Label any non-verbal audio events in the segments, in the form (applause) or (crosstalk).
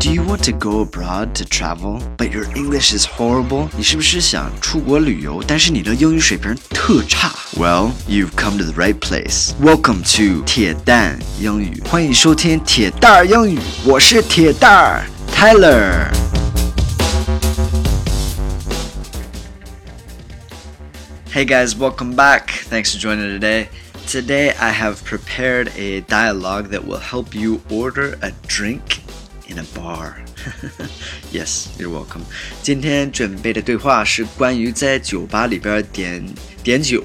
Do you want to go abroad to travel, but your English is horrible? 你是不是想出国旅游，但是你的英语水平特差？Well, you've come to the right place. Welcome to 铁蛋英语，欢迎收听铁蛋儿英语，我是铁蛋儿 Tyler。Hey guys, welcome back. Thanks for joining today. Today I have prepared a dialogue that will help you order a drink in a bar. (laughs) yes, you're welcome. 今天准备的对话是关于在酒吧里边点点酒，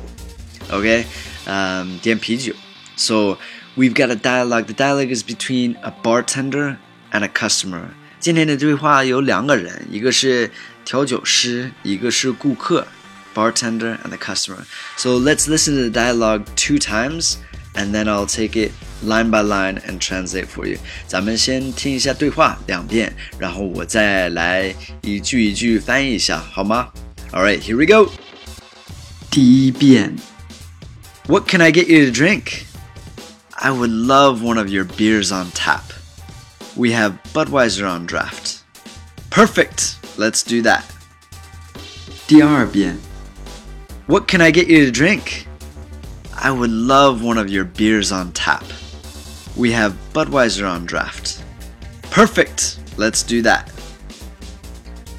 OK，嗯、um,，点啤酒。So we've got a dialogue. The dialogue is between a bartender and a customer. 今天的对话有两个人，一个是调酒师，一个是顾客，bartender and the customer. So let's listen to the dialogue two times, and then I'll take it line by line and translate for you。咱们先听一下对话两遍，然后我再来一句一句翻译一下，好吗？All right, here we go。第一遍，What can I get you to drink? I would love one of your beers on tap. We have Budweiser on draft. Perfect. Let's do that. 第二遍，What can I get you to drink? I would love one of your beers on tap. we have Budweiser on draft. Perfect! Let's do that.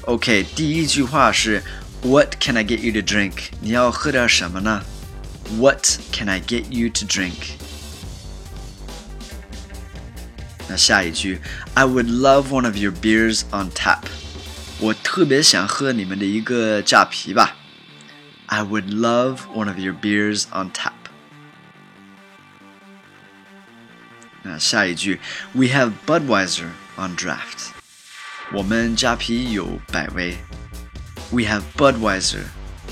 OK，第一句话是 What can I get you to drink what can I get you to drink？那下一句 I would love one of your beers on tap。我特别想喝你们的一个扎啤吧。I would love one of your beers on tap。那下一句，We have Budweiser on draft。我们加啤有百威。We have Budweiser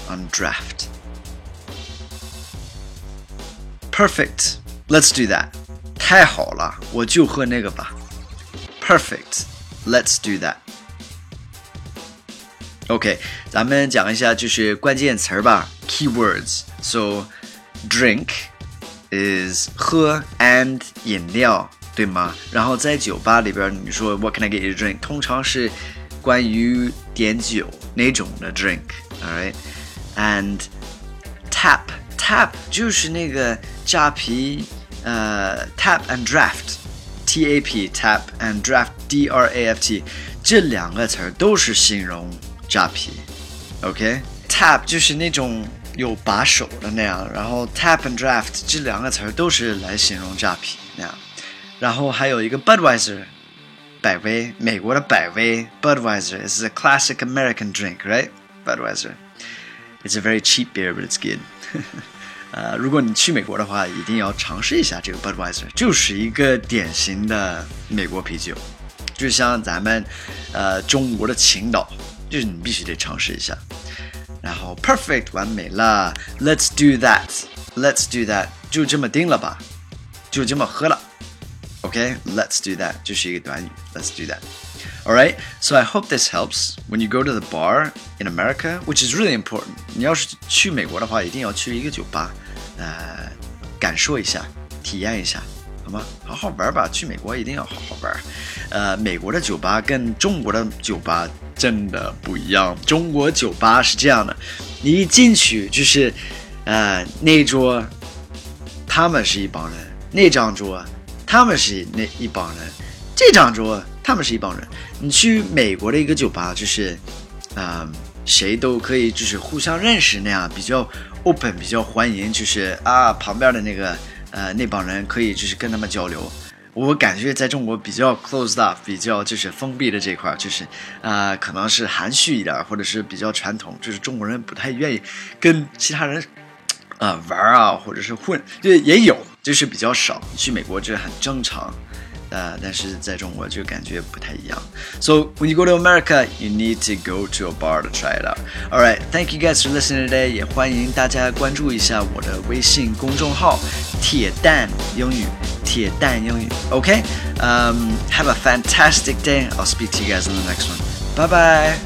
on draft. Perfect. Let's do that. 太好了，我就喝那个吧。Perfect. Let's do that. OK，咱们讲一下就是关键词儿吧，keywords. So, drink is 喝 and 饮料，对吗？然后在酒吧里边，你说 What can I get you to drink？通常是关于点酒那种的 drink，all right？And tap tap 就是那个扎啤，呃，tap and draft，T A P tap and draft D R A F T，这两个词儿都是形容扎啤，OK？Tap 就是那种。 有把手的那样，然后 tap and draft 这两个词儿都是来形容扎啤那样，然后还有一个 Budweiser，百威，美国的百威 Budweiser is a classic American drink, right? Budweiser. It's a very cheap beer, but it's good. 呃，如果你去美国的话，一定要尝试一下这个 Budweiser，就是一个典型的美国啤酒，就像咱们呃中国的青岛，就是你必须得尝试一下。然后 perfect 完美了，Let's do that，Let's do that，就这么定了吧，就这么喝了。OK，Let's、okay? do that 就是一个短语，Let's do that。Alright, so I hope this helps when you go to the bar in America, which is really important. 你要是去美国的话，一定要去一个酒吧，呃，感受一下，体验一下。好吗？好好玩吧，去美国一定要好好玩。呃，美国的酒吧跟中国的酒吧 真的不一样。中国酒吧是这样的，你一进去就是，呃，那桌他们是一帮人，那张桌他们是那一帮人，这张桌他们是一帮人。你去美国的一个酒吧，就是，啊，谁都可以就是互相认识那样，比较 open，比较欢迎，就是啊，旁边的那个。呃，那帮人可以就是跟他们交流。我感觉在中国比较 closed up，比较就是封闭的这块，就是啊，可能是含蓄一点，或者是比较传统，就是中国人不太愿意跟其他人啊玩啊，或者是混，就也有，就是比较少。去美国这很正常。呃，但是在中国就感觉不太一样。So when you go to America, you need to go to a bar to try it out. All right, thank you guys for listening today. 也欢迎大家关注一下我的微信公众号“铁蛋英语”，Okay? Have a fantastic day. I'll speak to you guys in the next one. Bye bye.